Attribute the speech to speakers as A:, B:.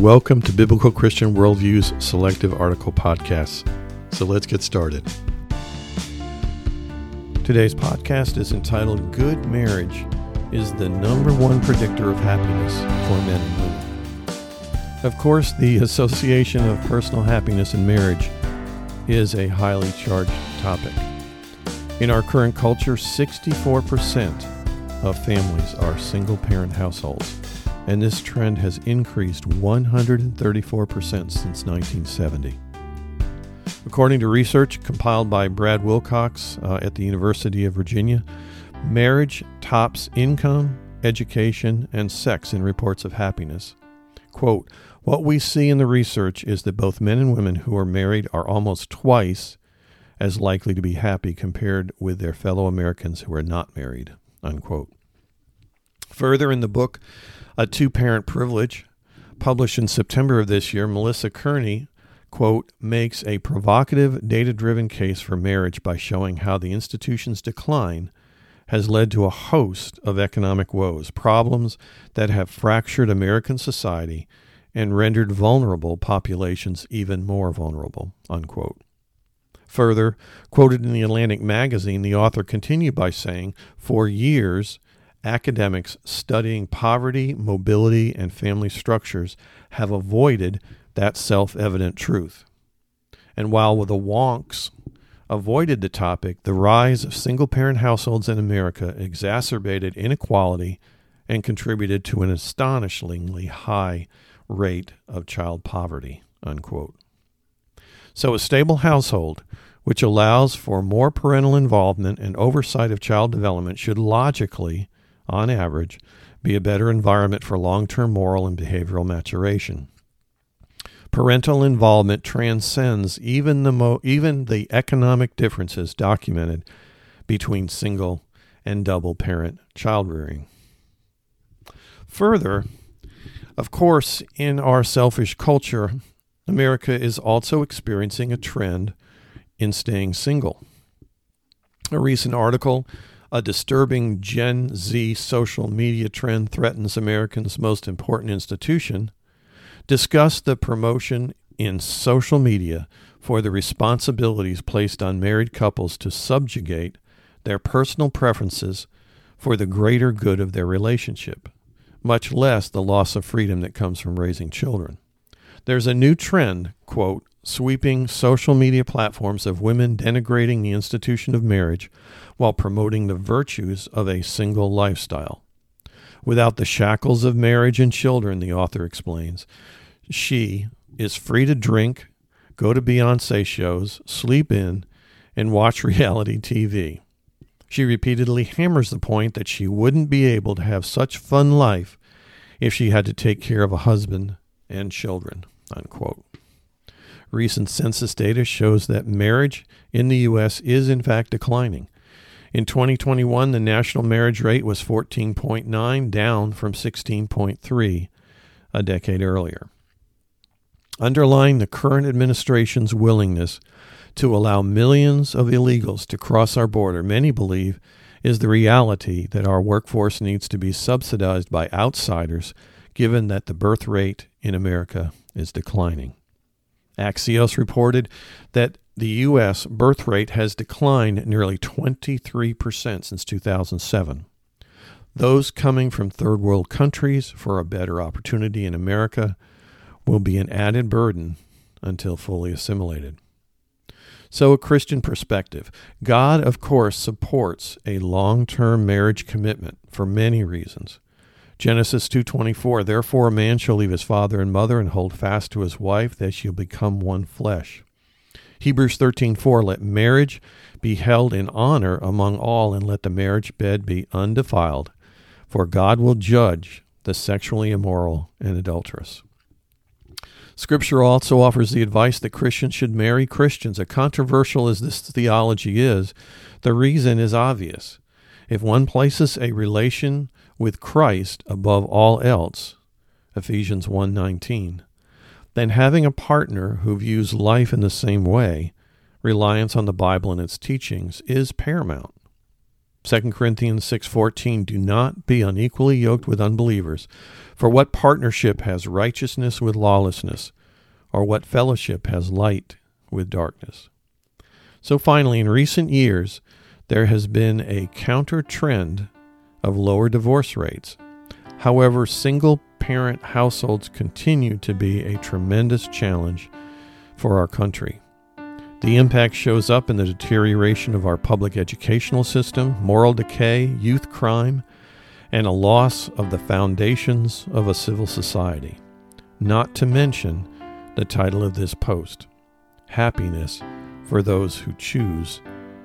A: Welcome to Biblical Christian Worldview's Selective Article Podcasts. So let's get started. Today's podcast is entitled Good Marriage is the Number One Predictor of Happiness for Men and Women. Of course, the association of personal happiness and marriage is a highly charged topic. In our current culture, 64% of families are single parent households and this trend has increased 134% since 1970. According to research compiled by Brad Wilcox uh, at the University of Virginia, marriage tops income, education, and sex in reports of happiness. Quote, what we see in the research is that both men and women who are married are almost twice as likely to be happy compared with their fellow Americans who are not married. Unquote. Further in the book, a two parent privilege. Published in September of this year, Melissa Kearney, quote, makes a provocative, data driven case for marriage by showing how the institution's decline has led to a host of economic woes, problems that have fractured American society and rendered vulnerable populations even more vulnerable, unquote. Further, quoted in the Atlantic magazine, the author continued by saying, For years, academics studying poverty, mobility, and family structures have avoided that self evident truth. And while the wonks avoided the topic, the rise of single parent households in America exacerbated inequality and contributed to an astonishingly high rate of child poverty. Unquote. So, a stable household, which allows for more parental involvement and oversight of child development, should logically on average, be a better environment for long term moral and behavioral maturation. Parental involvement transcends even the, mo- even the economic differences documented between single and double parent child rearing. Further, of course, in our selfish culture, America is also experiencing a trend in staying single. A recent article a disturbing Gen Z social media trend threatens Americans' most important institution, Discuss the promotion in social media for the responsibilities placed on married couples to subjugate their personal preferences for the greater good of their relationship, much less the loss of freedom that comes from raising children. There's a new trend, quote, sweeping social media platforms of women denigrating the institution of marriage while promoting the virtues of a single lifestyle. Without the shackles of marriage and children, the author explains, she is free to drink, go to Beyonce shows, sleep in, and watch reality TV. She repeatedly hammers the point that she wouldn't be able to have such fun life if she had to take care of a husband and children. Unquote. Recent census data shows that marriage in the U.S. is in fact declining. In 2021, the national marriage rate was 14.9, down from 16.3 a decade earlier. Underlying the current administration's willingness to allow millions of illegals to cross our border, many believe, is the reality that our workforce needs to be subsidized by outsiders, given that the birth rate in America is declining. Axios reported that the U.S. birth rate has declined nearly 23% since 2007. Those coming from third world countries for a better opportunity in America will be an added burden until fully assimilated. So, a Christian perspective. God, of course, supports a long term marriage commitment for many reasons. Genesis 2:24 Therefore a man shall leave his father and mother and hold fast to his wife that shall become one flesh. Hebrews 13:4 Let marriage be held in honor among all and let the marriage bed be undefiled for God will judge the sexually immoral and adulterous. Scripture also offers the advice that Christians should marry Christians. As controversial as this theology is, the reason is obvious. If one places a relation with Christ above all else, Ephesians 1:19, then having a partner who views life in the same way, reliance on the Bible and its teachings is paramount. 2 Corinthians 6:14 Do not be unequally yoked with unbelievers for what partnership has righteousness with lawlessness or what fellowship has light with darkness So finally in recent years there has been a counter trend of lower divorce rates However single parent households continue to be a tremendous challenge for our country the impact shows up in the deterioration of our public educational system, moral decay, youth crime, and a loss of the foundations of a civil society. Not to mention the title of this post Happiness for Those Who Choose